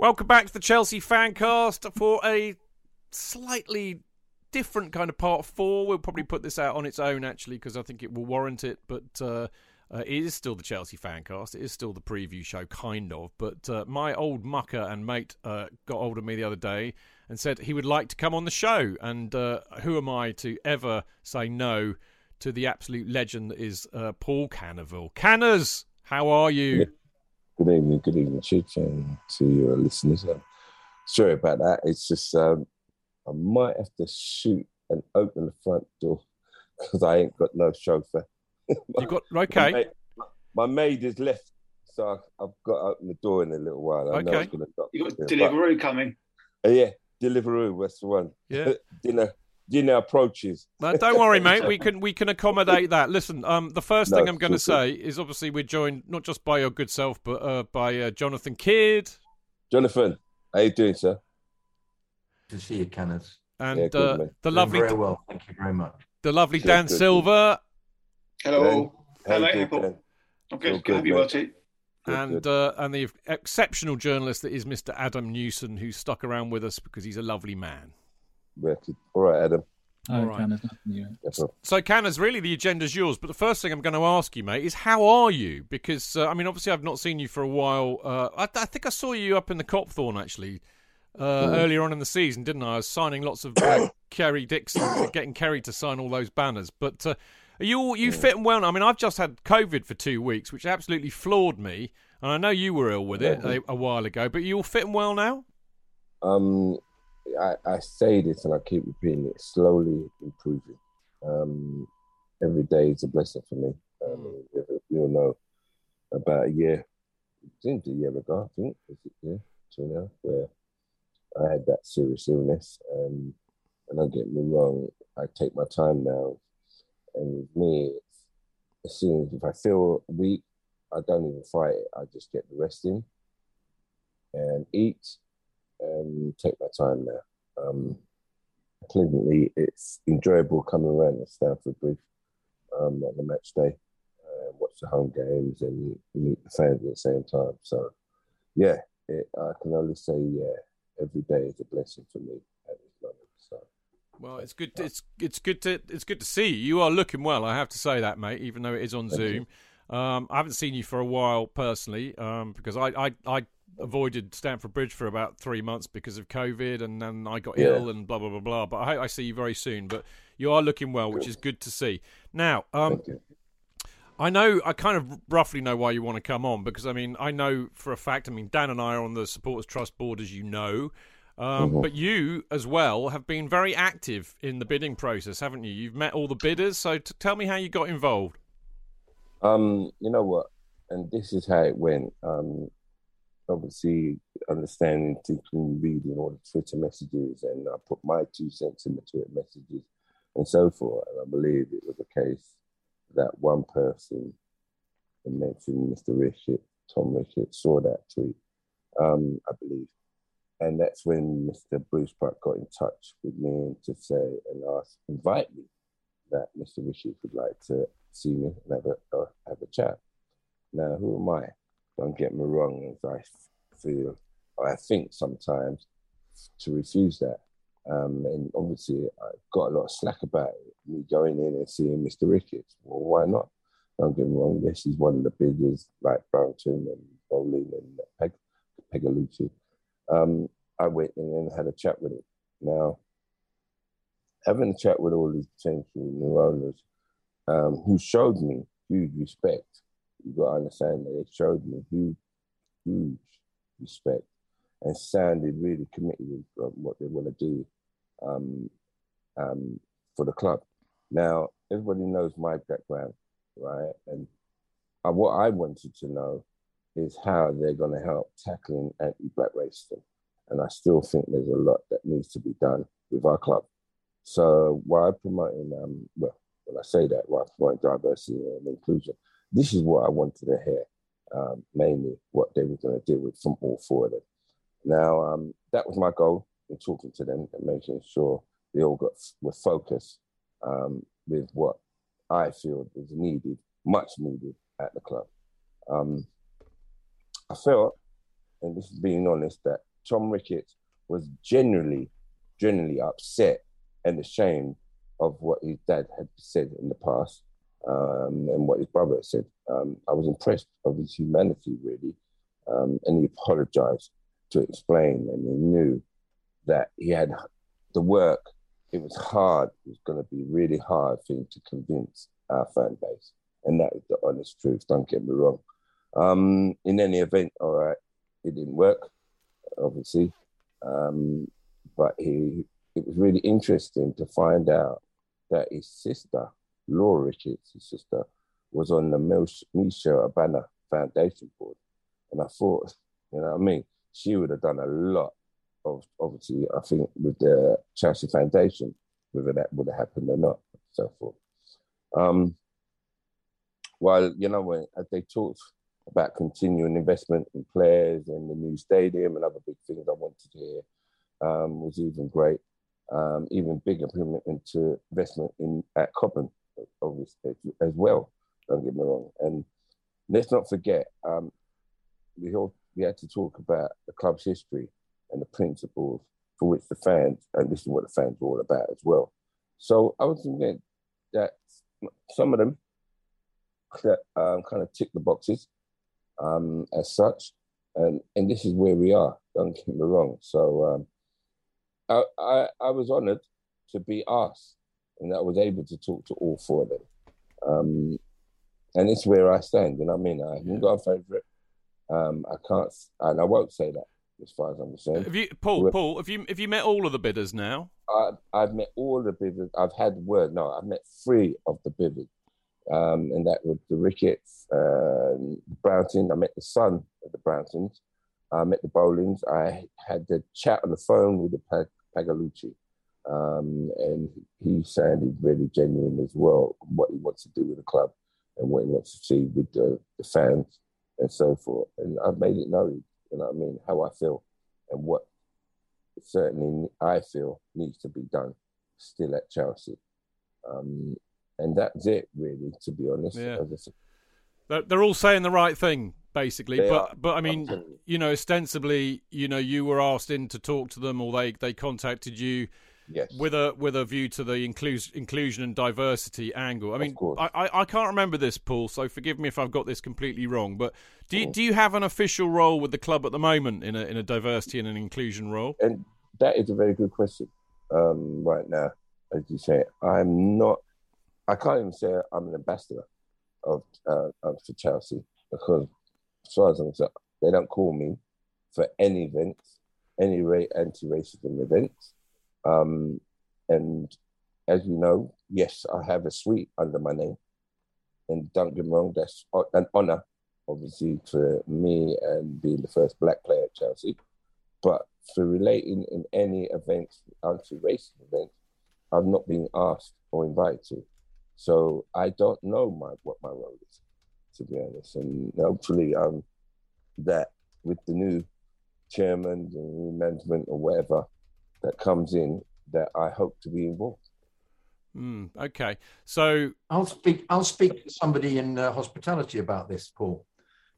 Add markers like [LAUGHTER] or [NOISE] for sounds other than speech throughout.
Welcome back to the Chelsea Fancast for a slightly different kind of part four. We'll probably put this out on its own actually because I think it will warrant it. But uh, uh, it is still the Chelsea Fancast. It is still the preview show, kind of. But uh, my old mucker and mate uh, got hold of me the other day and said he would like to come on the show. And uh, who am I to ever say no to the absolute legend that is uh, Paul Canoville? Canners, how are you? Good evening, good evening, Chidge, and to your listeners. Um, sorry about that. It's just um, I might have to shoot and open the front door because I ain't got no chauffeur. [LAUGHS] You got okay. My maid, my maid is left, so I, have got to open the door in a little while. I know Okay. it's gonna stop. You got But- Deliveroo coming. uh, yeah, Deliveroo, that's the one. Yeah. [LAUGHS] dinner, dinner approaches. No, don't worry, [LAUGHS] mate. We can we can accommodate that. Listen, um, the first No, thing I'm going to say is obviously we're joined not just by your good self, but uh, by uh, Jonathan Kidd Jonathan, how you doing, sir? to see you, Kenneth. and Yeah, good, uh, the Doing lovely Very well, thank you very much. the lovely Good, Dan good, good. Silver Hello. How Hello, you. Dan? I'm Feel good. good, Have you mate. got it? And uh, and the exceptional journalist that is Mr. Adam Newson, who's stuck around with us because he's a lovely man. Wicked. All right, Adam. All Oh, right. kind of nothing new. That's all. So, Canners, really the agenda's yours. But the first thing I'm going to ask you, mate, is how are you? Because uh, I mean, obviously, I've not seen you for a while. Uh, I, I think I saw you up in the Copthorne actually uh, earlier on in the season, didn't I? I was signing lots of uh, [COUGHS] Kerry Dixon, getting Kerry to sign all those banners. But uh, are you all- you fit and well? I mean, I've just had COVID for two weeks, which absolutely floored me. And I know you were ill with it a, a while ago, but you all fit and well now? Um, I, I say this and I keep repeating it. Slowly improving. Um, every day is a blessing for me. Um, we- we all know about a year, it seems a year ago, I think, was it yeah, two now, where I had that serious illness. Um, and don't get me wrong, I take my time now. And with me, it's, as soon as if I feel weak, I don't even fight it. I just get the rest in and eat and take my time there. Um, it's enjoyable coming around to Stamford Bridge um, on the match day, uh, watch the home games, and meet the fans at the same time. So, yeah, it, I can only say, yeah, every day is a blessing for me at this moment. So, Well, it's good. It's it's good to it's good to see you. You are looking well. I have to say that, mate. Even though it is on Thank Zoom, um, I haven't seen you for a while personally um, because I, I I avoided Stamford Bridge for about three months because of COVID, and then I got Yeah. ill and blah blah blah blah. But I hope I see you very soon. But you are looking well, which is good to see. Now, um. I know, I kind of roughly know why you want to come on because I mean, I know for a fact. I mean, Dan and I are on the Supporters Trust board, as you know. Um, Mhm. But you, as well, have been very active in the bidding process, haven't you? You've met all the bidders. So t- tell me how you got involved. Um, you know what? And this is how it went. Um, obviously understanding, thinking, reading all the Twitter messages, and I put my two cents in the Twitter messages and so forth. And I believe it was the case that one person mentioned Mr. Rickett, Tom Rickett, saw that tweet, um, I believe. And that's when Mr. Bruce Park got in touch with me to say and ask, invite me that Mr. Rickett would like to see me and have a, uh, have a chat. Now, who am I? Don't get me wrong, as I feel, I think sometimes to refuse that. Um, and obviously, I got a lot of slack about it, me going in and seeing Mr. Ricketts. Well, why not? Don't get me wrong. Yes, he's one of the biggest, like Brownton and Boling and Peg, Pegalucci. Um, I went in and had a chat with him. Now, having a chat with all these potential new owners um, who showed me huge respect. You got to understand that they showed me huge, huge respect and sounded really committed with what they want to do um, um, for the club. Now, everybody knows my background, right? And uh, what I wanted to know is how they're going to help tackling anti-black racism. And I still think there's a lot that needs to be done with our club. So while promoting, um, well, when I say that, while promoting diversity and inclusion, this is what I wanted to hear, um, mainly what they were going to deal with from all four of them. Now, um, that was my goal in talking to them and making sure they all got were focused um, with what I feel is needed, much needed at the club. Um, I felt, and this is being honest, that Tom Ricketts was generally, generally upset and ashamed of what his dad had said in the past um, and what his brother said. Um, I was impressed of his humanity, really, um, and he apologized to explain, and he knew that he had the work. It was hard. It was going to be really hard for him to convince our fan base, and that is the honest truth. Don't get me wrong. Um, in any event, all right, it didn't work, obviously, um, but he. It was really interesting to find out that his sister, Laura Richards, his sister, was on the Misha Abana Foundation board, and I thought, you know what I mean she would have done a lot of obviously I think with the Chelsea Foundation, whether that would have happened or not, so forth. Um, while you know when they talked about continuing investment in players and the new stadium and other big things I wanted to hear um, was even great. Um, even bigger improvement into investment in at Cobham, obviously as well. Don't get me wrong. And let's not forget, um, we all we had to talk about the club's history and the principles for which the fans, and this is what the fans are all about as well. So I was thinking that some of them um, kind of tick the boxes um, as such, and and this is where we are. Don't get me wrong. So um, I, I, I was honoured to be asked, and I was able to talk to all four of them. Um, and it's where I stand. You know what I mean? I haven't got a favourite. Um, I can't, and I won't say that as far as I'm concerned. Have you, Paul? Paul, have you have you met all of the bidders now? I, I've met all the bidders. I've had word. No, I've met three of the bidders, um, and that was the Ricketts, uh, Brownton. I met the son of the Browntons. I met the Bolings. I had the chat on the phone with the Pag- Pagalucci, um, and he sounded really genuine as well. What he wants to do with the club and what he wants to see with the, the fans and so forth. And I've made it known, you know what I mean, how I feel and what certainly I feel needs to be done still at Chelsea. Um, and that's it, really, to be honest. Yeah. They're, they're all saying the right thing, basically. They but are. but I mean, you know, ostensibly, you know, you were asked in to talk to them, or they they contacted you yes. with a with a view to the inclus- inclusion and diversity angle. I mean, I, I, I can't remember this, Paul. So forgive me if I've got this completely wrong. But do you, do you have an official role with the club at the moment in a in a diversity and an inclusion role? And that is a very good question. Um, right now, as you say, I'm not. I can't even say I'm an ambassador of uh, for Chelsea because, as far as I'm concerned, they don't call me for any events, any anti-racism events. Um, and as you know, yes, I have a suite under my name. And don't get me wrong, that's an honor obviously for me and being the first black player at Chelsea, but for relating in any events, anti-racist events, I've not been asked or invited to. So I don't know my what my role is, to be honest. And hopefully, um, that with the new chairman, the new management, or whatever that comes in, that I hope to be involved. Mm, okay, so I'll speak. I'll speak to somebody in uh, hospitality about this, Paul.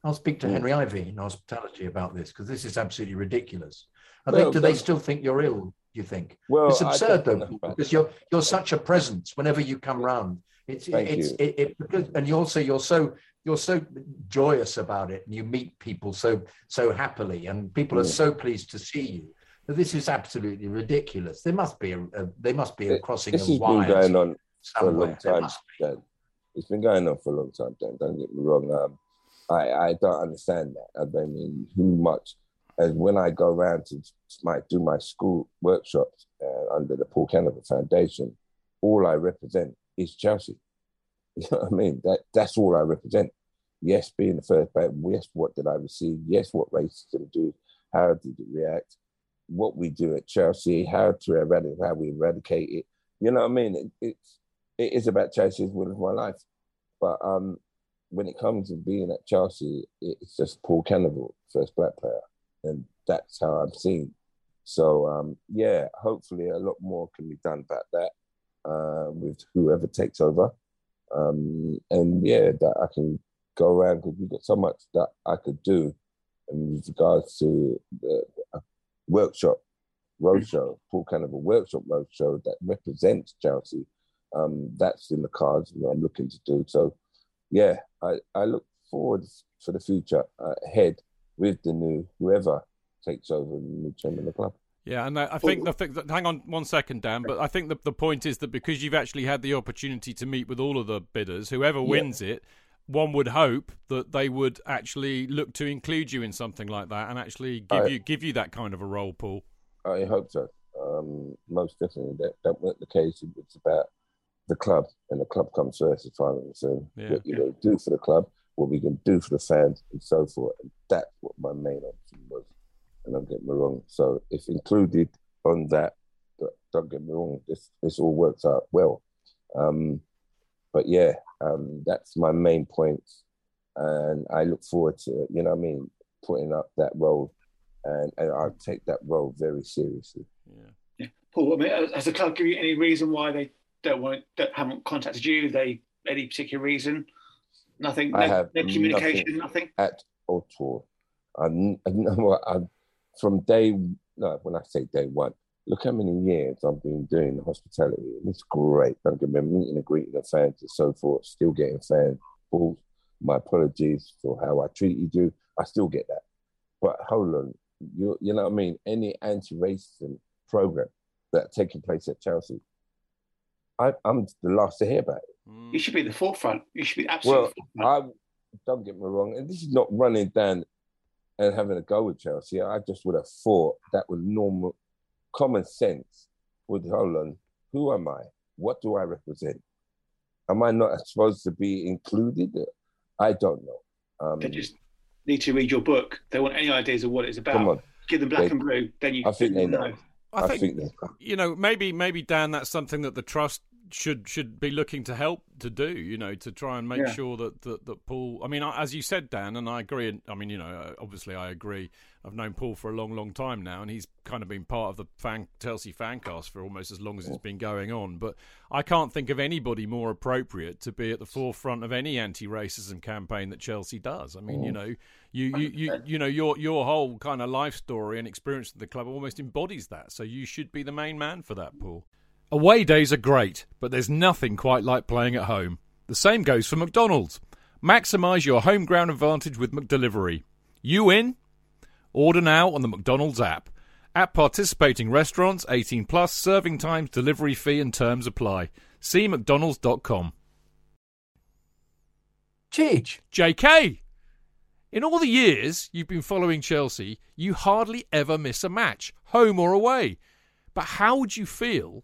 I'll speak to Mm. Henry Ivy in hospitality about this because this is absolutely ridiculous. I Well, think. Do they still think you're ill? Do you think? Well, it's absurd though, know Paul, about because you're you're such a presence whenever you come round. It's Thank it's you. it, it because and you also you're so you're so joyous about it, and you meet people so so happily, and people are Mm. so pleased to see you. This is absolutely ridiculous. There must be a, a there must be a crossing This of has been going on for a long time. Dan. It's been going on for a long time, Dan. Don't get me wrong. Um, I, I don't understand that. I don't mean who much. As when I go around to my do my school workshops uh, under the Paul Canoville Foundation, all I represent is Chelsea. [LAUGHS] You know what I mean? That that's all I represent. Yes, being the first player. Yes, what did I receive? Yes, what racism do? How did it react? What we do at Chelsea? How to eradicate? How we eradicate it? You know what I mean? It, it's it is about Chelsea's win of my life. But um, when it comes to being at Chelsea, it's just Paul Canoville, first black player, and that's how I'm seen. So um, yeah, hopefully a lot more can be done about that uh, with whoever takes over, um, and yeah, that I can go around because we've got so much that I could do, in regards to the workshop roadshow, Paul Canoville workshop roadshow that represents Chelsea. Um, that's in the cards that I'm looking to do. So, yeah, I, I look forward for the future uh, ahead with the new whoever takes over the new chairman of the club. Yeah, and I I think the thing that, hang on one second, Dan. But I think the the point is that because you've actually had the opportunity to meet with all of the bidders, whoever wins it, one would hope that they would actually look to include you in something like that and actually give I- you give you that kind of a role, Paul. I hope so. Um, most definitely. That, that weren't the case. It's about the club, and the club comes first as far as concerned. Yeah. What you're going to do for the club, what we can do for the fans, and so forth. And that's what my main option was. And don't get me wrong. So if included on that, don't- don't get me wrong, this this all works out well. Um, but yeah, um, that's my main point, and I look forward to you know what I mean putting up that role, and and I'll take that role very seriously. Yeah. yeah. Paul, I mean, has the club give you any reason why they don't want, that haven't contacted you? They any particular reason? Nothing. I no, have no communication. nothing. Nothing. at all. I'm, [LAUGHS] I'm, I'm from day no, when I say day one, look how many years I've been doing hospitality. And it's great. Don't get me meeting and greeting the fans and so forth, still getting fan calls. My apologies for how I treated you. I still get that. But hold on, you you know what I mean? Any anti-racism program that taking place at Chelsea, I, I'm the last to hear about it. You should be at the forefront. You should be absolutely. Well, forefront. I don't get me wrong, and this is not running down and having a go with Chelsea. I just would have thought that was normal, common sense. Would hold on, who am I? What do I represent? Am I not supposed to be included? I don't know. Um, they just need to read your book. They want any ideas of what it's about. come on, Give them black They- and blue. Then you. I think they then you know. I, I think, think they you know maybe maybe Dan, that's something that the trust should should be looking to help to do. You know, to try and make Yeah. sure that, that that Paul. I mean, as you said, Dan, and I agree. and- I mean, you know, uh, obviously I agree. I've known Paul for a long, long time now, and he's kind of been part of the fan Chelsea fancast for almost as long as it's been going on. But I can't think of anybody more appropriate to be at the forefront of any anti-racism campaign that Chelsea does. I mean, you know, you you you, you know your your whole kind of life story and experience of the club almost embodies that. So you should be the main man for that, Paul. Away days are great, but there's nothing quite like playing at home. The same goes for McDonald's. Maximise your home ground advantage with McDelivery. You in? Order now on the McDonald's app. At participating restaurants, 18 plus, serving times, delivery fee and terms apply. See mcdonalds.com. Cheech, JK! In all the years you've been following Chelsea, you hardly ever miss a match, home or away. But how would you feel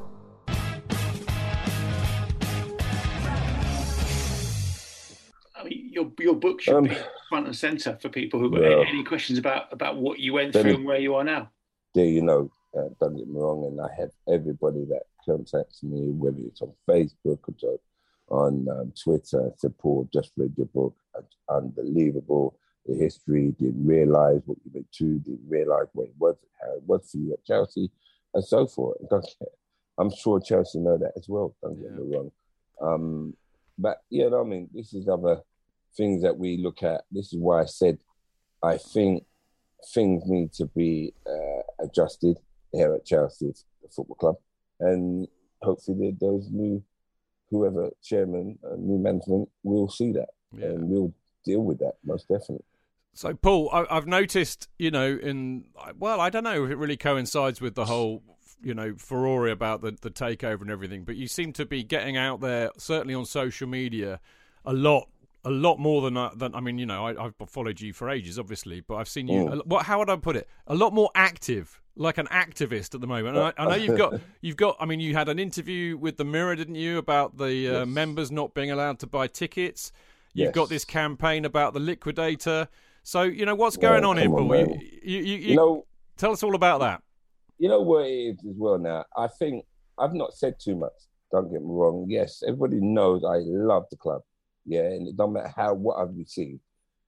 your your book should Um, be front and center for people who've got well, any questions about about what you went then- through and where you are now. there you know, uh, don't get me wrong, and I have everybody that contacts me, whether it's on Facebook or to- on um, Twitter, said, Paul, just read your book. It's unbelievable. The history, didn't realize what you went to, didn't realize what it was, how it was for you at Chelsea, and so forth. And [LAUGHS] don't get, I'm sure Chelsea know that as well, don't get me wrong. Um, but, you know, I mean, this is other things that we look at. This is why I said I think things need to be uh, adjusted here at Chelsea Football Club, and hopefully those new, whoever chairman, uh, new management will see that and we'll deal with that most definitely. So, Paul, I, I've noticed, you know, in well, I don't know if it really coincides with the whole, you know, furore about the the takeover and everything, but you seem to be getting out there, certainly on social media, a lot, a lot more than I- than I mean, you know, I, I've followed you for ages, obviously, but I've seen you. Mm. What? How would I put it? A lot more active, like an activist at the moment. And I, I know you've got, [LAUGHS] you've got. I mean, you had an interview with the Mirror, didn't you, about the uh, Yes. members not being allowed to buy tickets. You've got this campaign about the liquidator. So you know what's going Well, on here, Paul. You, you, you, You know, tell us all about that. you know what it is as well now. I think I've not said too much. Don't get me wrong. Yes, everybody knows I love the club. Yeah, and it don't matter how what I've received.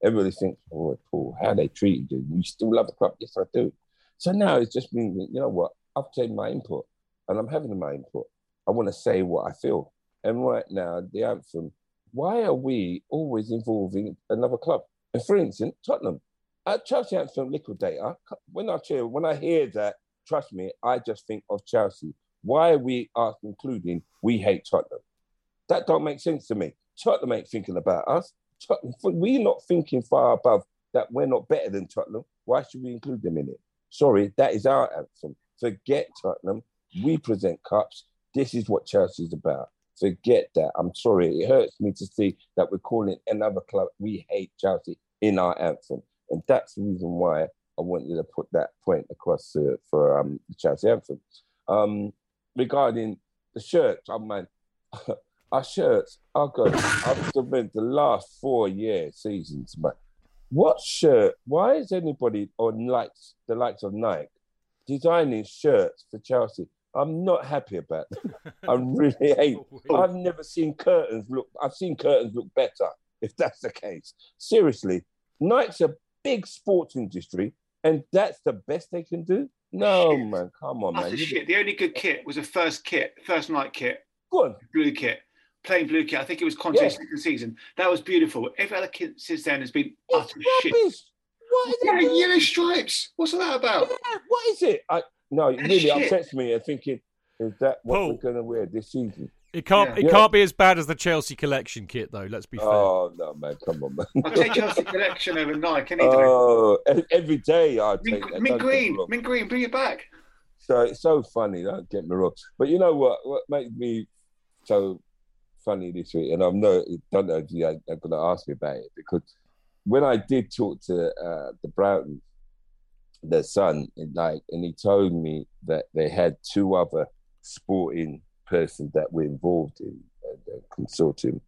Everybody thinks, oh, Paul, how they treated you. You still love the club? Yes, I do. So now it's just means, you know what? I've taken my input, and I'm having my input. I want to say what I feel. And right now, the anthem. Why are we always involving another club? And for instance, Tottenham. At Chelsea Anthem Liquidator, when I hear when I hear that, trust me, I just think of Chelsea. Why are we are including we hate Tottenham? That don't make sense to me. Tottenham ain't thinking about us. Tottenham, we're not thinking far above that we're not better than Tottenham. Why should we include them in it? Sorry, that is our anthem. Forget Tottenham. We present cups. This is what Chelsea's about. Forget that. I'm sorry. It hurts me to see that we're calling another club we hate Chelsea in our anthem. And that's the reason why I wanted to put that point across uh, for um, the Chelsea anthem. Um, regarding the shirts, [LAUGHS] I mean, our shirts, oh God, I've spent the last four years, seasons, but what shirt, why is anybody on likes the likes of Nike designing shirts for Chelsea? I'm not happy about that. [LAUGHS] I really ain't. I've never seen curtains look, I've seen curtains look better, if that's the case. Seriously, Nike's a big sports industry, and that's the best they can do? No, Shit. man, come on, man. Utter You- shit. The only good kit was a first kit, first night kit, Go on. blue kit, plain blue kit. I think it was Conte's Yeah. second season. That was beautiful. Every other kit since then has been It's utter shit. rubbish. What is Yeah, it? yellow stripes. What's that about? Yeah, what is it? I no, it That's really shit. upsets me. And thinking, Is that what Paul. we're going to wear this season? It can't. Yeah. It Yeah. can't be as bad as the Chelsea collection kit, though. Let's be fair. Oh no, man! Come on, man. I'll take Chelsea [LAUGHS] collection over Nike. Any. Oh, every day I take Mint, that. mint don't get me green, wrong. mint green, bring it back. So it's so funny. Don't get me wrong. But you know what? What made me so funny this week, and I know don't know if you are going to ask me about it because when I did talk to uh, the Broughton, their son, and like, and he told me that they had two other sporting persons that were involved in uh, the consortium,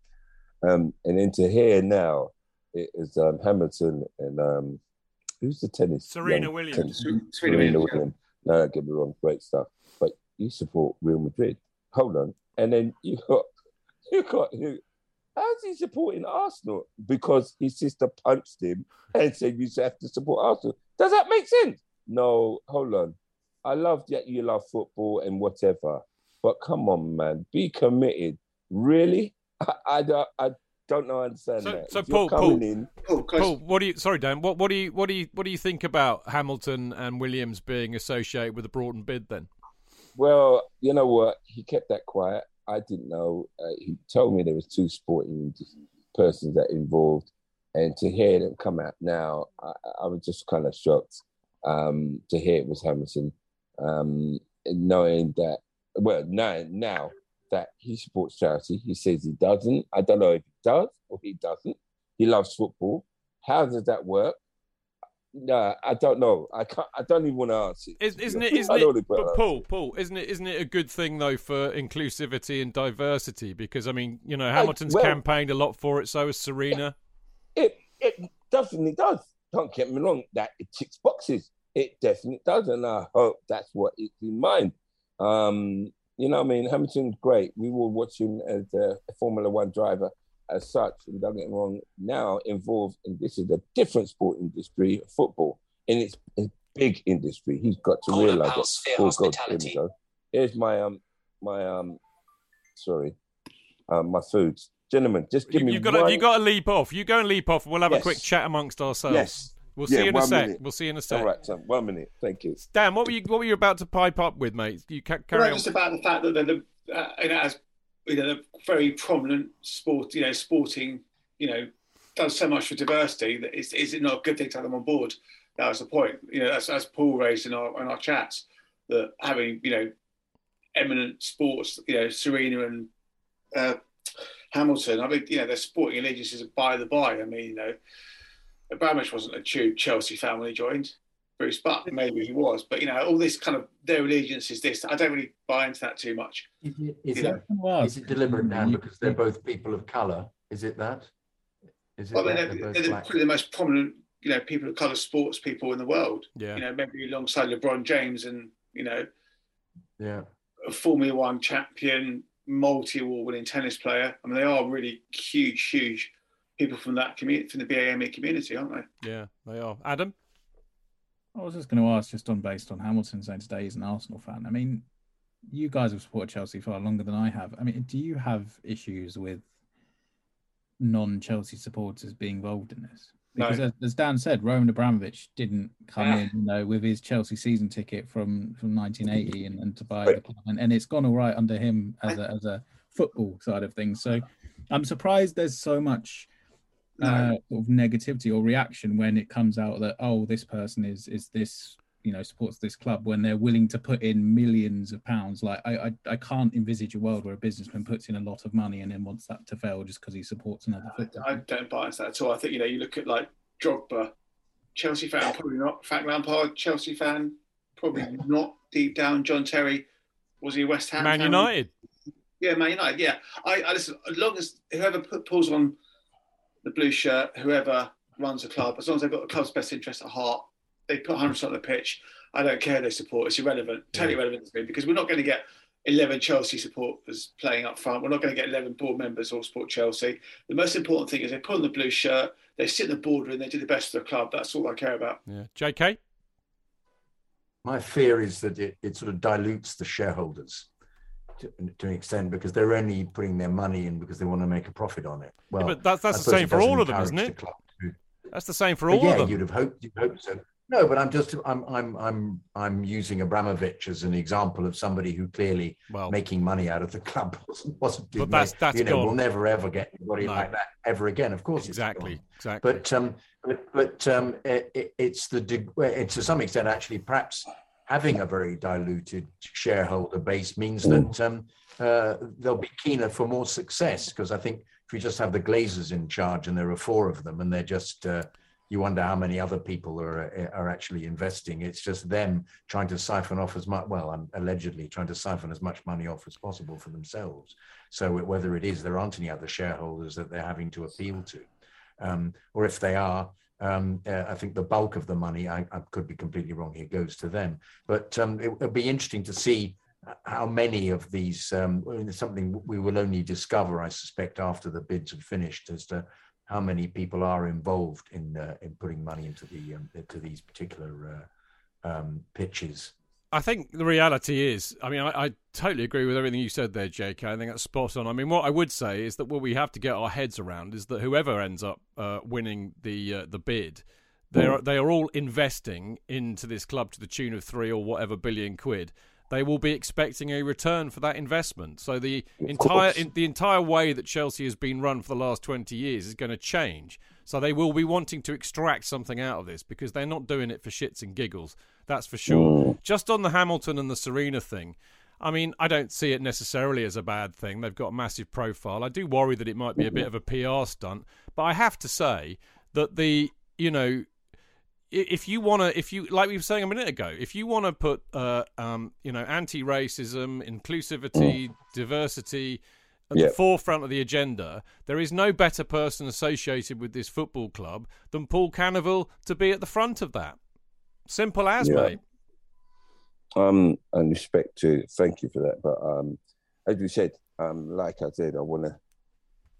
um, and then to hear now it is um, Hamilton and um, who's the tennis? Serena young Williams. tennis- Serena Serena Williams, Williams. No, don't get me wrong, great stuff. But you support Real Madrid. Hold on, and then you got you got who? How's he supporting Arsenal? Because his sister punched him and said you have to support Arsenal. Does that make sense? No, hold on. I love that you love football and whatever, but come on, man, be committed. Really? I, I don't. I don't know. I understand So- that. so If Paul- Paul- in. Paul. Paul, what do you? Sorry, Dan. What what do you what do you what do you think about Hamilton and Williams being associated with the Broughton bid? Then Well, you know what? He kept that quiet. I didn't know. Uh, he told me there was two sporting persons that involved, and to hear them come out now, I, I was just kind of shocked um, to hear it was Hamilton, um, knowing that. Well, now now that he supports charity, he says he doesn't. I don't know if he does or he doesn't. He loves football. How does that work? No, I don't know. I can't. I don't even want to answer. Is, isn't [LAUGHS] it? Isn't it? But. Paul, Paul, isn't it? Isn't it a good thing though for inclusivity and diversity? Because I mean, you know, Hamilton's well- campaigned a lot for it. So has Serena. It it definitely does. Don't get me wrong. That it ticks boxes. It definitely does, and I hope that's what it's in mind. Um, you know, I mean, Hamilton's great. We will watch him as a Formula One driver as such. And don't get me wrong. Now involved in this is a different sport industry, football, and it's a big industry. He's got to Corner realize Pals that. Sphere Oh, God, here we go. Here's my um my um sorry, um my foods, gentlemen. Just give You, me you've got one. to, you got to leap off. You go and leap off. We'll have a quick chat amongst ourselves. Yes. We'll Yeah, see you in a sec. minute. We'll see you in a sec. All right, Tom. One minute. Thank you. Dan, what were you what were you about to pipe up with, mate? You ca- Well, carry no, on. just about the fact that they're the, uh, you know, as you know, the very prominent sport, you know, sporting, you know, does so much for diversity. That is, is it not a good thing to have them on board? That was the point. You know, as, as Paul raised in our in our chats, that having you know, eminent sports, you know, Serena and uh, Hamilton. I mean, you know, their sporting allegiances are by the by. I mean, you know, Abramovich wasn't a true Chelsea family joined. Bruce Buck, maybe he was, but you know, all this kind of their allegiance is this. I don't really buy into that too much. Is it, is Yeah. it, is it deliberate, Dan, because they're both people of colour? Is it that? Is it Well, that they're, they're they're the- probably the most prominent, you know, people of colour sports people in the world. Yeah. You know, maybe alongside LeBron James and you know, Yeah. a Formula One champion, multi-award-winning tennis player. I mean, they are really huge, huge people from that community, from the BAME community, aren't they? Yeah, they are. Adam. I was just going to ask, just on based on Hamilton saying today he's an Arsenal fan. I mean, you guys have supported Chelsea far longer than I have. I mean, do you have issues with non-Chelsea supporters being involved in this? No. Because as, as Dan said, Roman Abramovich didn't come in, you know, with his Chelsea season ticket from from 1980 and, and to buy the club, and, and it's gone all right under him as a as a football side of things. So I'm surprised there's so much uh, sort of negativity or reaction when it comes out that oh this person is is this you know supports this club when they're willing to put in millions of pounds like I, I i can't envisage a world where a businessman puts in a lot of money and then wants that to fail just because he supports another football I don't buy into that at all. I think you know, you look at like Drogba, Chelsea fan, probably not. Frank Lampard, Chelsea fan, probably not. Deep down, John Terry, was he a West Ham? Man fan? United. Yeah, Man United. Yeah, I, I listen. As long as whoever put, pulls on the blue shirt, whoever runs the club, as long as they've got the club's best interest at heart, they put 100 percent on the pitch. I don't care who they support. It's irrelevant, totally irrelevant to me because we're not going to get 11 Chelsea supporters playing up front. We're not going to get 11 board members all support Chelsea. The most important thing is they put on the blue shirt, they sit in the boardroom, and they do the best for the club. That's all I care about. Yeah. J.K. My fear is that it, it sort of dilutes the shareholders to, to an extent because they're only putting their money in because they want to make a profit on it. Well, but that's- that's the same for all of them, isn't it? the That's the same for But all yeah, of them. you'd have hoped, you'd hope so. No, but I'm just I'm I'm I'm I'm using Abramovich as an example of somebody who clearly Well- making money out of the club [LAUGHS] wasn't, wasn't doing that's- that's you know gone. we'll never ever get anybody No. like that ever again. Of course, Exactly, exactly. But um, but, but um, it, it- it's the deg- well, it's to some extent actually perhaps having a very diluted shareholder base means that um, uh, they'll be keener for more success because I think if you just have the Glazers in charge and there are four of them and they're just uh, you wonder how many other people are are actually investing. It's just them trying to siphon off as much well, um, allegedly trying to siphon as much money off as possible for themselves. So whether it is there aren't any other shareholders that they're having to appeal to, um, or if they are, um, uh, I think the bulk of the money, I, I could be completely wrong here, goes to them. But um, it would be interesting to see how many of these, um, something we will only discover, I suspect, after the bids are finished, as to how many people are involved in uh, in putting money into the um, into these particular uh, um, pitches. I think the reality is, I mean, I, I totally agree with everything you said there, JK. I think that's spot on. I mean, what I would say is that what we have to get our heads around is that whoever ends up uh, winning the uh, the bid, they are they are all investing into this club to the tune of three or whatever billion quid. They will be expecting a return for that investment. So the entire in, the entire way that Chelsea has been run for the last twenty years is going to change. So they will be wanting to extract something out of this because they're not doing it for shits and giggles. That's for sure. Mm. Just on the Hamilton and the Serena thing, I mean, I don't see it necessarily as a bad thing. They've got a massive profile. I do worry that it might be a bit mm-hmm. of a PR stunt, but I have to say that the you know if you want to if you like we were saying a minute ago if you want to put uh, um, you know anti-racism inclusivity diversity at Yeah. the forefront of the agenda there is no better person associated with this football club than paul Canoville to be at the front of that simple as Yeah. mate Um, and respect to thank you for that. But um, as we said, um, like I said, I want to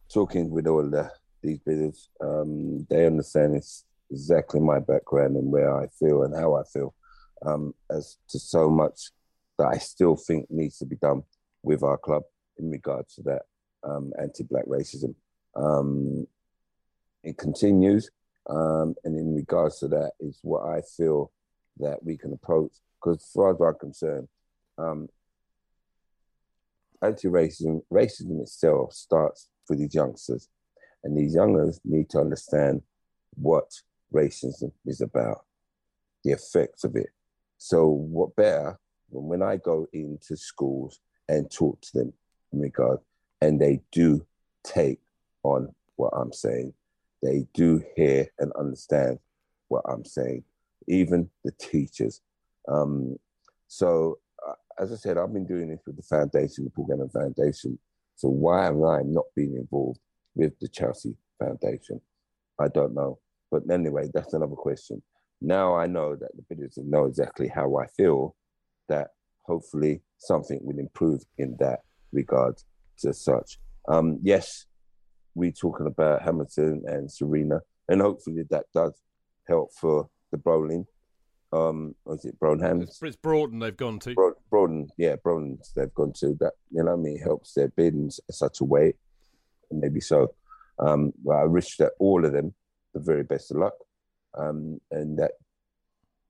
talking with all the these bidders. Um, they understand it's exactly my background and where I feel and how I feel. Um, as to so much that I still think needs to be done with our club in regards to that um, anti-black racism. Um, it continues, um, and in regards to that is what I feel that we can approach. Because as far as I'm concerned, um, anti-racism, racism itself starts for these youngsters, and these youngsters need to understand what racism is about, the effects of it. So, what better when I go into schools and talk to them in regard, and they do take on what I'm saying, they do hear and understand what I'm saying, even the teachers. Um, so, uh, as I said, I've been doing this with the foundation, the Paul Foundation. So, why am I not being involved with the Chelsea Foundation? I don't know. But anyway, that's another question. Now I know that the bidders know exactly how I feel, that hopefully something will improve in that regard to such. Um, yes, we're talking about Hamilton and Serena, and hopefully that does help for the bowling. Um, was it Brownhams? it's, it's Broughton they've gone to Bro- Broden, yeah, Broden's they've gone to that. You know, what I mean, helps their bid in such a way, maybe so. Um, well, I wish that all of them the very best of luck, um, and that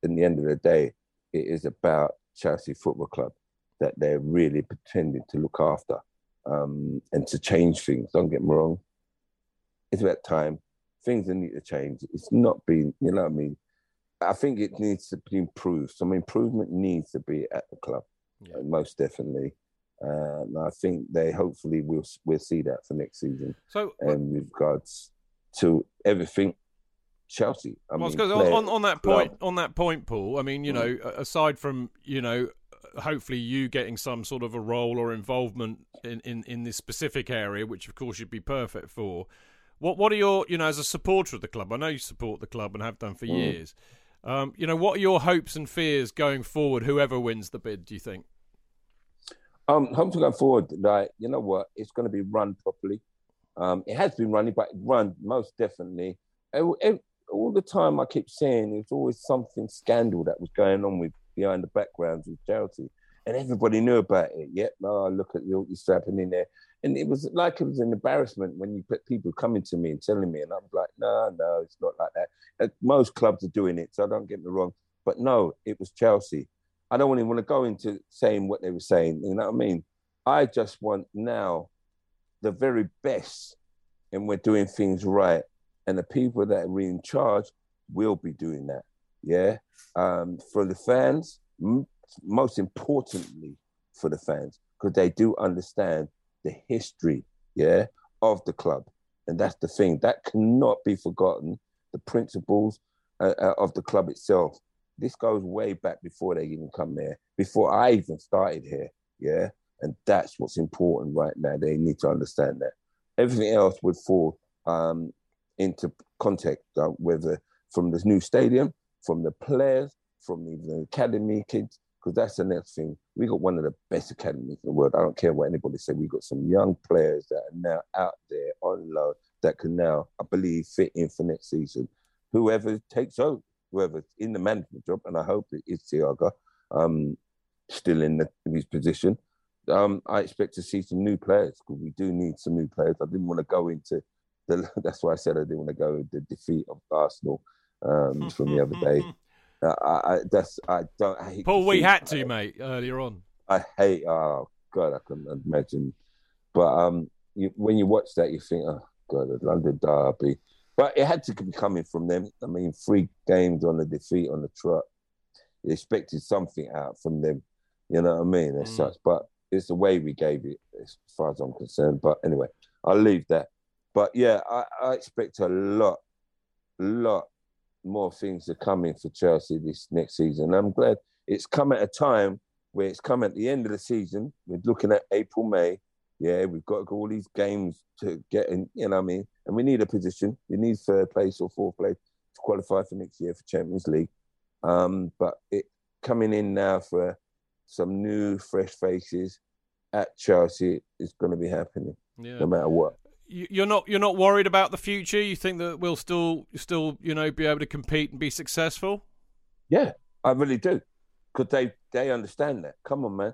in the end of the day, it is about Chelsea Football Club that they're really pretending to look after um, and to change things. Don't get me wrong; it's about time. Things need to change. It's not been, you know what I mean. I think it needs to be improved. Some improvement needs to be at the club, Yeah. most definitely. Uh, and I think they hopefully will we'll see that for next season. so And with regards to everything, Chelsea. I Well, mean, on, on, on that point, on that point, Paul. I mean, you know, aside from you know, hopefully you getting some sort of a role or involvement in, in, in this specific area, which of course you'd be perfect for. What what are your you know as a supporter of the club? I know you support the club and have done for years. Um, you know, what are your hopes and fears going forward? Whoever wins the bid, do you think? Um, hopefully going forward, like you know what, it's going to be run properly. Um, it has been running, but it run most definitely. All the time, I keep saying there's always something scandal that was going on with behind the backgrounds with Chelsea, and everybody knew about it. Yet, no, look at used to happen in there, and it was like it was an embarrassment when you put people coming to me and telling me, and I'm like, no, no, it's not like that. Most clubs are doing it, so don't get me wrong. But no, it was Chelsea. I don't even want to go into saying what they were saying. You know what I mean? I just want now the very best, and we're doing things right. And the people that are in charge will be doing that. Yeah. Um, for the fans, m- most importantly for the fans, because they do understand the history, yeah, of the club. And that's the thing that cannot be forgotten. The principles uh, uh, of the club itself. This goes way back before they even come there, before I even started here, yeah. That's what's important right now. They need to understand that. Everything else would fall um, into context, uh, whether from this new stadium, from the players, from the, the academy kids, because that's the next thing. We got one of the best academies in the world. I don't care what anybody say. We got some young players that are now out there on loan that can now, I believe, fit in for next season. Whoever takes over, whoever's in the management job, and I hope it is Thiago, um, still in, the, in his position. Um, I expect to see some new players because we do need some new players. I didn't want to go into the. [LAUGHS] That's why I said I didn't want to go into the defeat of Arsenal um, [LAUGHS] from the other day. Uh, I, I, that's I don't. I hate Paul, we had to, mate, earlier on. I hate. Oh God, I can imagine. But um, you, when you watch that, you think, oh God, the London Derby. But it had to be coming from them. I mean, three games on the defeat on the trot. You expected something out from them. You know what I mean? As Mm. such, but it's the way we gave it, as far as I'm concerned. But anyway, I'll leave that. But yeah, I, I expect a lot, lot more things are coming for Chelsea this next season. I'm glad it's come at a time where it's come at the end of the season. We're looking at April, May. Yeah, we've got all these games to get in, you know what I mean? And we need a position. We need third place or fourth place to qualify for next year for Champions League. Um, but it coming in now for some new, fresh faces at Chelsea is going to be happening Yeah. no matter what. You- You're not you're not worried about the future. You think that we'll still still you know be able to compete and be successful. Yeah, I really do. Because they, they understand that. Come on, man.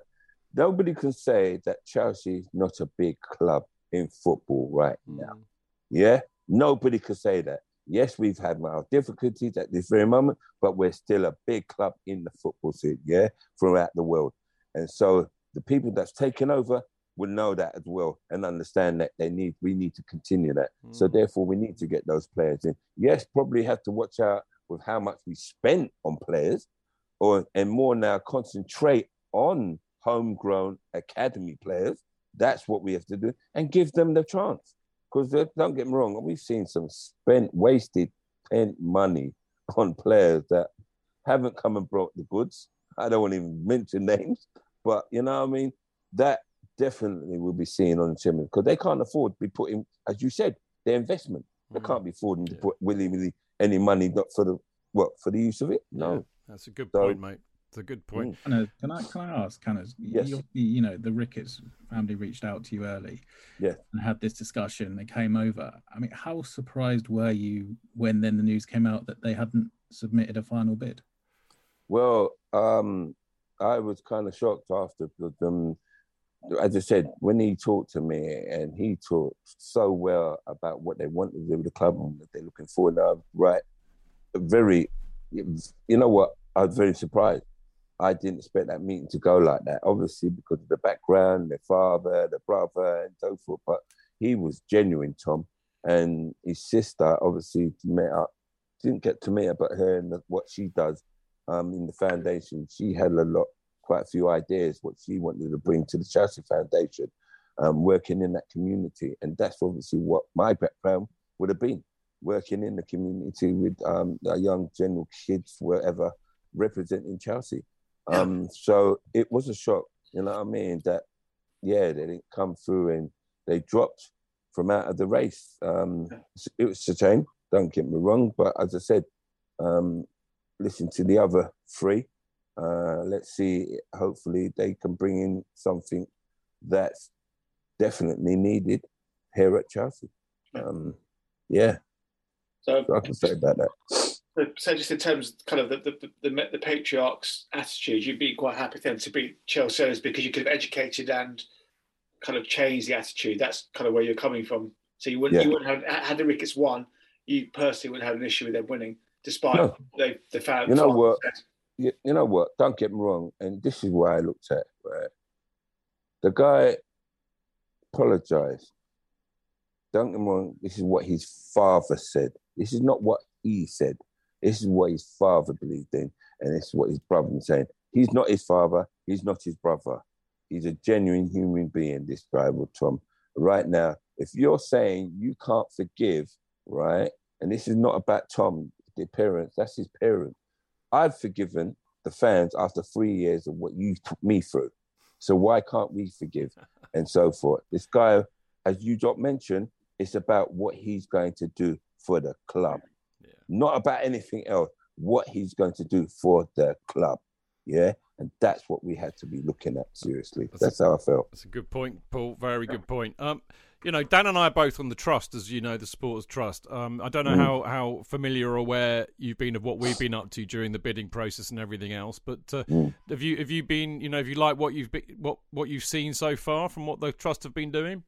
Nobody can say that Chelsea is not a big club in football right now. Mm. Yeah? Nobody can say that. Yes, we've had our difficulties at this very moment, but we're still a big club in the football scene, yeah, throughout the world. And so the people that's taken over will know that as well and understand that they need we need to continue that. So mm. therefore we need to get those players in. Yes, probably have to watch out with how much we spent on players or and more now concentrate on homegrown academy players. That's what we have to do and give them the chance. Because don't get me wrong, we've seen some spent, wasted, spent money [LAUGHS] on players that haven't come and brought the goods. I don't want to even mention [LAUGHS] names, but you know what I mean? That definitely will be seen on the chimney because they can't afford to be putting, as you said, their investment. They mm-hmm. can't be affording to put willy nilly any money not for the what for the use of it. No, That's a good So- point, mate. It's a good point. Can I, can I, can I ask, Canners, Yes. you, you know, the Ricketts family reached out to you early Yeah. and had this discussion. They came over. I mean, how surprised were you when then the news came out that they hadn't submitted a final bid? Well, um, I was kind of shocked after because, um, as I said, when he talked to me and he talked so well about what they want to do with the club and what they're looking for now, right? Very, you know what? I was very surprised. I didn't expect that meeting to go like that. Obviously, because of the background, their father, the brother, and so forth. But he was genuine, Tom, and his sister obviously met up. Didn't get to meet her, but her and the, what she does um, in the foundation. She had a lot, quite a few ideas what she wanted to bring to the Chelsea Foundation, um, working in that community, and that's obviously what my background would have been, working in the community with um, young general kids, wherever, representing Chelsea. Um, so it was a shock, you know what I mean? That yeah, they didn't come through and they dropped from out of the race. Um, it was a shame. Don't get me wrong, but as I said, um, listen to the other three. Uh, let's see. Hopefully, they can bring in something that's definitely needed here at Chelsea. Um, yeah, So, so I can say about that. So- just in terms of kind of the the, the, the patriarch's attitude, you'd be quite happy them to beat Chelsea because you could have educated and kind of changed the attitude. That's kind of where you're coming from. So you wouldn't, Yeah. you wouldn't have had the Ricketts won. You personally wouldn't have an issue with them winning, despite No. they the fan. You know what? you, you know what? Don't get me wrong, and this is why I looked at right. The guy apologized. Don't get me wrong. This is what his father said. This is not what he said. This is what his father believed in, and this is what his brother was saying. He's not his father. He's not his brother. He's a genuine human being. This guy, Tom. Right now, if you're saying you can't forgive, right, and this is not about Tom, the parents. That's his parent. I've forgiven the fans after three years of what you took me through. So why can't we forgive [LAUGHS] and so forth? This guy, as you just mentioned, it's about what he's going to do for the club, not about anything else. What he's going to do for the club, yeah, and that's what we had to be looking at seriously. That's how I felt. That's a good point, Paul. Very good point. Um, you know, Dan and I are both on the trust, as you know, the supporters trust. Um, I don't know Mm. how, how familiar or aware you've been of what we've been up to during the bidding process and everything else, but uh, Mm. have you have you been, you know, have you liked what you've been, what what you've seen so far from what the trust have been doing?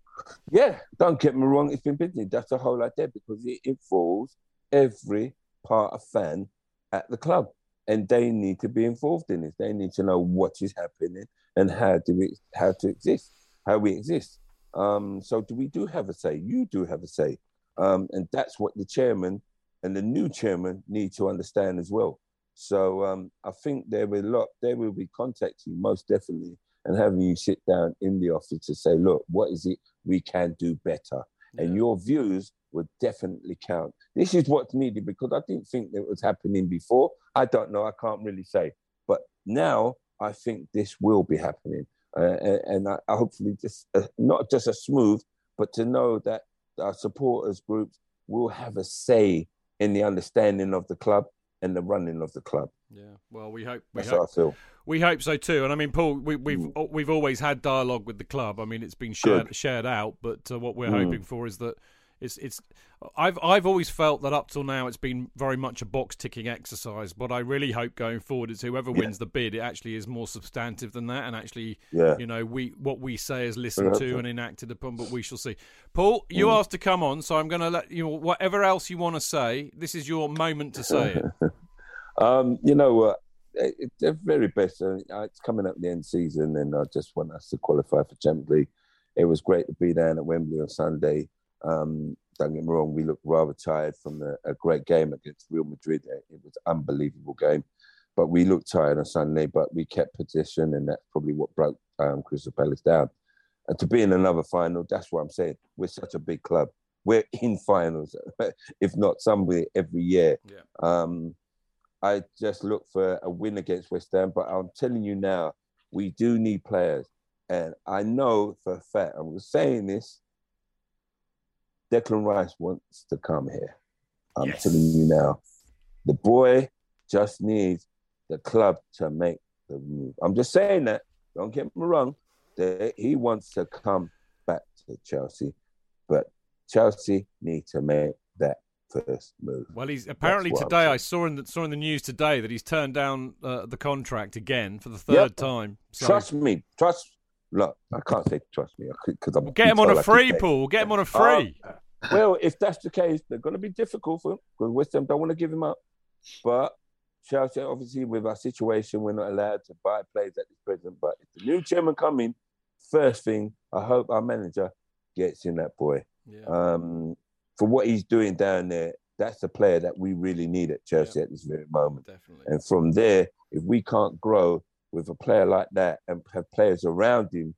Yeah, don't get me wrong, it's been busy. That's the whole idea because it involves every part of fan at the club. And they need to be involved in it. They need to know what is happening and how do we how to exist, how we exist. Um, so do we do have a say? You do have a say. Um, and that's what the chairman and the new chairman need to understand as well. So um, I think there will lot they will be contacting you most definitely and having you sit down in the office to say, look, what is it we can do better? And your views would definitely count. This is what's needed because I didn't think that was happening before. I don't know. I can't really say. But now I think this will be happening. Uh, and and I, I hopefully just uh, not just a smooth, but to know that our supporters groups will have a say in the understanding of the club and the running of the club. Yeah. Well, we hope. We That's hope. I feel. We hope so too, and I mean, Paul, we, we've Mm. we've always had dialogue with the club. I mean, it's been shared Good. shared out, but uh, what we're Mm. hoping for is that it's it's. I've I've always felt that up till now it's been very much a box ticking exercise. But I really hope going forward is whoever Yeah. wins the bid, it actually is more substantive than that, and actually, Yeah. you know, we what we say is listened to and enacted upon. But we shall see. Paul, you Mm. asked to come on, so I'm going to let you. Whatever else you want to say, this is your moment to say it. [LAUGHS] Um, you know what? It- it- They're very best. Uh, It's coming up the end season, and I just want us to qualify for Champions League. It was great to be down at Wembley on Sunday. Um, don't get me wrong, we looked rather tired from the, a great game against Real Madrid. It was an unbelievable game, but we looked tired on Sunday. But we kept position, and that's probably what broke um, Crystal Palace down. And to be in another final, that's what I'm saying. We're such a big club. We're in finals, [LAUGHS] if not somewhere every year. Yeah. Um, I just look for a win against West Ham, but I'm telling you now, we do need players. And I know for a fact, I'm saying this, Declan Rice wants to come here. I'm Yes. telling you now. The boy just needs the club to make the move. I'm just saying that. Don't get me wrong. That he wants to come back to Chelsea, but Chelsea need to make that first move. Well, he's apparently today. I saw in the, saw in the news today that he's turned down uh, the contract again for the third Yep. time. So Trust me. Trust. Look, I can't say trust me because I'm. get him on a told I keep free, Paul. Get him on a free. Well, if that's the case, they're going to be difficult for him because West Ham don't want to give him up. But Chelsea, obviously, with our situation, we're not allowed to buy players at this present. But if the new chairman come in, first thing, I hope our manager gets in that boy. yeah. Um, for what he's doing down there, that's the player that we really need at Chelsea at this very moment. Definitely. And from there, if we can't grow with a player like that and have players around him,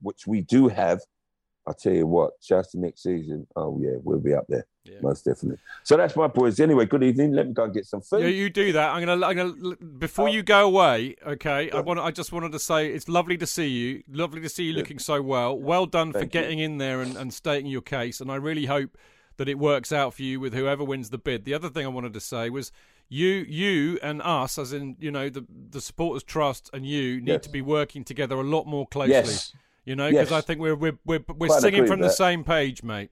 which we do have, I'll tell you what, Chelsea next season, oh yeah, we'll be up there. Yeah. Most definitely. So that's my boys. Anyway, good evening. Let me go and get some food. Yeah, you do that. I'm gonna. I'm gonna. Before oh. you go away, okay. I want. I just wanted to say it's lovely to see you. Lovely to see you looking so well. Well done for Thank you. getting in there and, and stating your case. And I really hope that it works out for you with whoever wins the bid. The other thing I wanted to say was you, you and us, as in you know the the supporters trust and you need Yes. to be working together a lot more closely. Yes. You know, because Yes. I think we're we're we're, we're Quite singing from the that. same page, mate.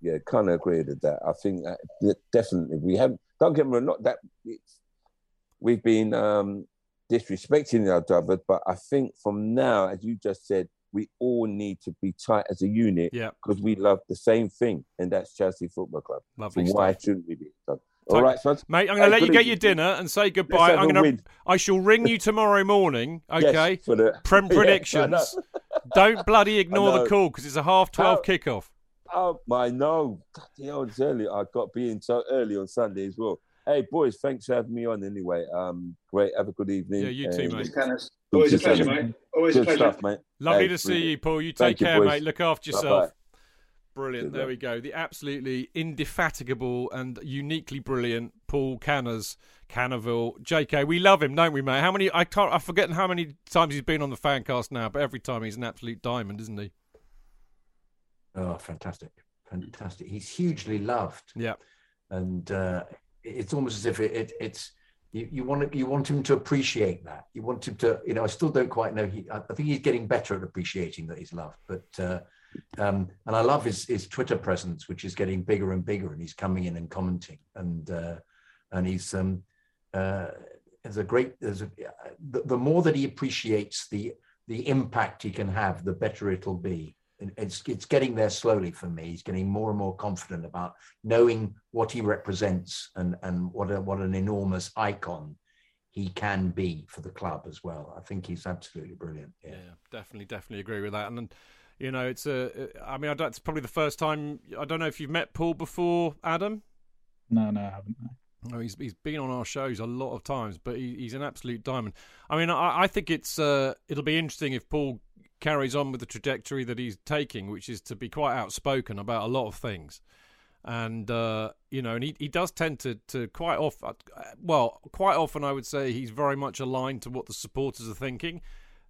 yeah, kind of agree with that. I think that that definitely we have. Don't get me wrong, not that it's, we've been um, disrespecting our other, but I think from now, as you just said, we all need to be tight as a unit Yeah. because we love the same thing, and that's Chelsea Football Club. Lovely so why shouldn't we be? So, all right, so Mate, I'm going to let you get your dinner and say goodbye. I'm going to. I shall ring you tomorrow morning. [LAUGHS] Yes, Okay. for the- Prem [LAUGHS] predictions. know. [LAUGHS] Don't bloody ignore the call because it's a half twelve How- kickoff. Oh my no! You know, it's early. I got being so early on Sunday as well. Hey boys, thanks for having me on. Anyway, um, great. Have a good evening. Yeah, you too, and- mate. Always a pleasure, mate. Always a pleasure. stuff, mate. Lovely Hey, to see brilliant. you, Paul. You Thank take care, boys. mate. Look after Bye-bye. Brilliant. There we go. The absolutely indefatigable and uniquely brilliant Paul Canners, Canoville. JK, we love him, don't we, mate? How many? I can't. I'm forgetting how many times he's been on the fancast now, but every time he's an absolute diamond, isn't he? Oh, fantastic, fantastic! He's hugely loved. Yeah. and uh, it's almost as if it, it, it's you, you want you want him to appreciate that. You want him to, you know. I still don't quite know. He, I I think he's getting better at appreciating that he's loved. But uh, um, and I love his his Twitter presence, which is getting bigger and bigger, and he's coming in and commenting, and uh, and he's um, uh, there's a great there's a the, the more that he appreciates the the impact he can have, the better it'll be. And It's it's getting there slowly for me. He's getting more and more confident about knowing what he represents and and what a, what an enormous icon he can be for the club as well. I think he's absolutely brilliant. Yeah. Yeah, definitely, definitely agree with that. And, then, you know, it's a. I mean, I don't, it's probably the first time. I don't know if you've met Paul before, Adam. No, no, I haven't. no. No, he's he's been on our shows a lot of times, but he, he's an absolute diamond. I mean, I, I think it's uh, it'll be interesting if Paul carries on with the trajectory that he's taking, which is to be quite outspoken about a lot of things. And uh, you know, and he, he does tend to to quite often, well, quite often I would say he's very much aligned to what the supporters are thinking,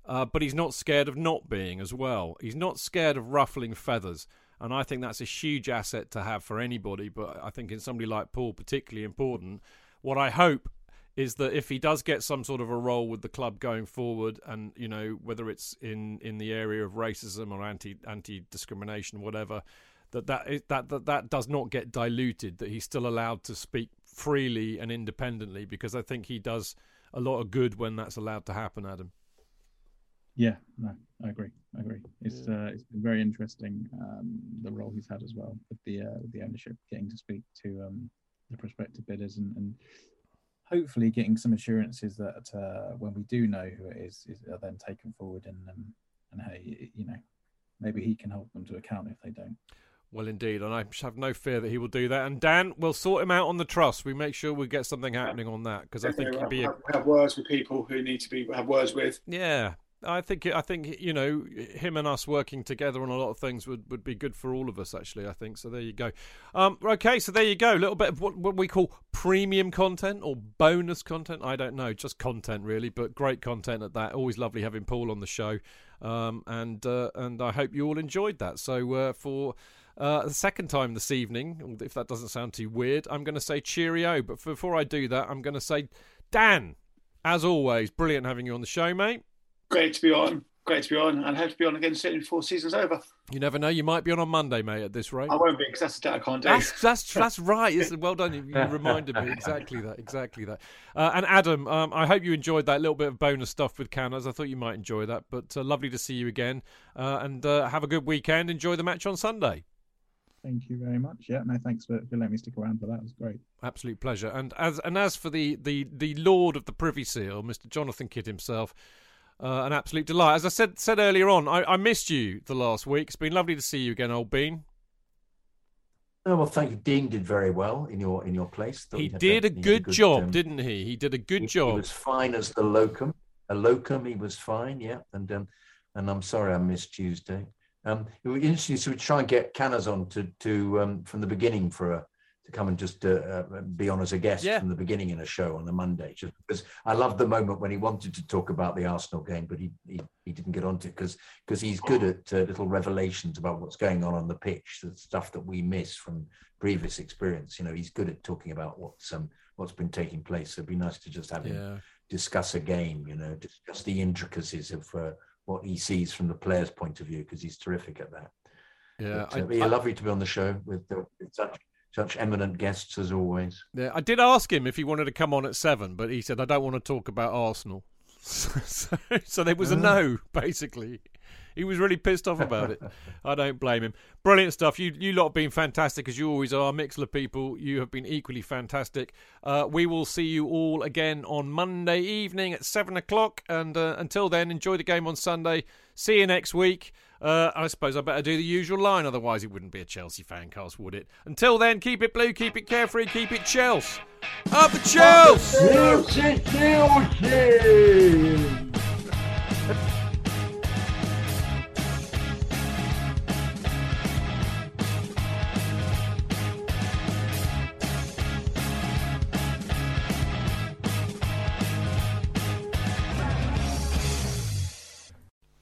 uh, but he's not scared of not being as well. He's not scared of ruffling feathers. And I think that's a huge asset to have for anybody, but I think in somebody like Paul, particularly important. What I hope is that if he does get some sort of a role with the club going forward, and you know whether it's in, in the area of racism or anti anti discrimination, whatever, that that, is, that that that does not get diluted. That he's still allowed to speak freely and independently, because I think he does a lot of good when that's allowed to happen. Adam. Yeah, no, I agree. I agree. It's uh, it's been very interesting um, the role he's had as well with the uh, the ownership, getting to speak to um, the prospective bidders and, and hopefully getting some assurances that uh, when we do know who it is, is are then taken forward and um, and hey, you know, maybe he can hold them to account if they don't. Well, indeed, and I have no fear that he will do that. And Dan, we'll sort him out on the trust. We make sure we get something happening on that because I think it'd be a, have, have words with people who need to be have words with. yeah. I think I think you know him and us working together on a lot of things would, would be good for all of us. Actually, I think so. There you go. Um, okay, so there you go. A little bit of what, what we call premium content or bonus content. I don't know, just content really, but great content at that. Always lovely having Paul on the show, um, and uh, and I hope you all enjoyed that. So uh, for uh, the second time this evening, if that doesn't sound too weird, I'm going to say cheerio. But before I do that, I'm going to say, Dan, as always, brilliant having you on the show, mate. Great to be on. Great to be on, and hope to be on again soon before season's over. You never know. You might be on on Monday, mate. At this rate, I won't be because that's a date I can't do. That's that's [LAUGHS] that's right. Yes, well done. You, you reminded me exactly that. Exactly that. Uh, and Adam, um, I hope you enjoyed that little bit of bonus stuff with Canners. I thought you might enjoy that. But uh, lovely to see you again. Uh, and uh, have a good weekend. Enjoy the match on Sunday. Thank you very much. Yeah, no, thanks for, for letting me stick around for that. It was great. Absolute pleasure. And as and as for the the the Lord of the Privy Seal, Mr. Jonathan Kidd himself. Uh, an absolute delight. As I said said earlier on, I, I missed you the last week. It's been lovely to see you again, old Bean. Oh, well, thank you. Dean did very well in your in your place. He did a he good job, um, didn't he? He did a good he, job. He was fine as the locum. A locum, he was fine. Yeah, and um, and I'm sorry I missed Tuesday. Um, it would be interesting to try and get Canners on to to um, from the beginning for a to come and just uh, uh, be on as a guest Yeah. from the beginning in a show on the Monday. Just because I loved the moment when he wanted to talk about the Arsenal game, but he he, he didn't get onto it because because he's good at uh, little revelations about what's going on on the pitch, the stuff that we miss from previous experience. You know, he's good at talking about what's um what's been taking place. So it'd be nice to just have him discuss a game. You know, discuss the intricacies of uh, what he sees from the player's point of view because he's terrific at that. Yeah, But, uh, I- but yeah, I- lovely to be on the show with, uh, with such such eminent guests as always. Yeah, I did ask him if he wanted to come on at seven, but he said I don't want to talk about Arsenal. [LAUGHS] so, so there was a Ah. no, basically. He was really pissed off about it. I don't blame him. Brilliant stuff. You you lot have been fantastic as you always are. Mixlr people, you have been equally fantastic. Uh, we will see you all again on Monday evening at seven o'clock. And uh, until then, enjoy the game on Sunday. See you next week. Uh, I suppose I better do the usual line, otherwise it wouldn't be a Chelsea fan cast, would it? Until then, keep it blue, keep it carefree, keep it Chelsea. Up the Chelsea! Chelsea, Chelsea!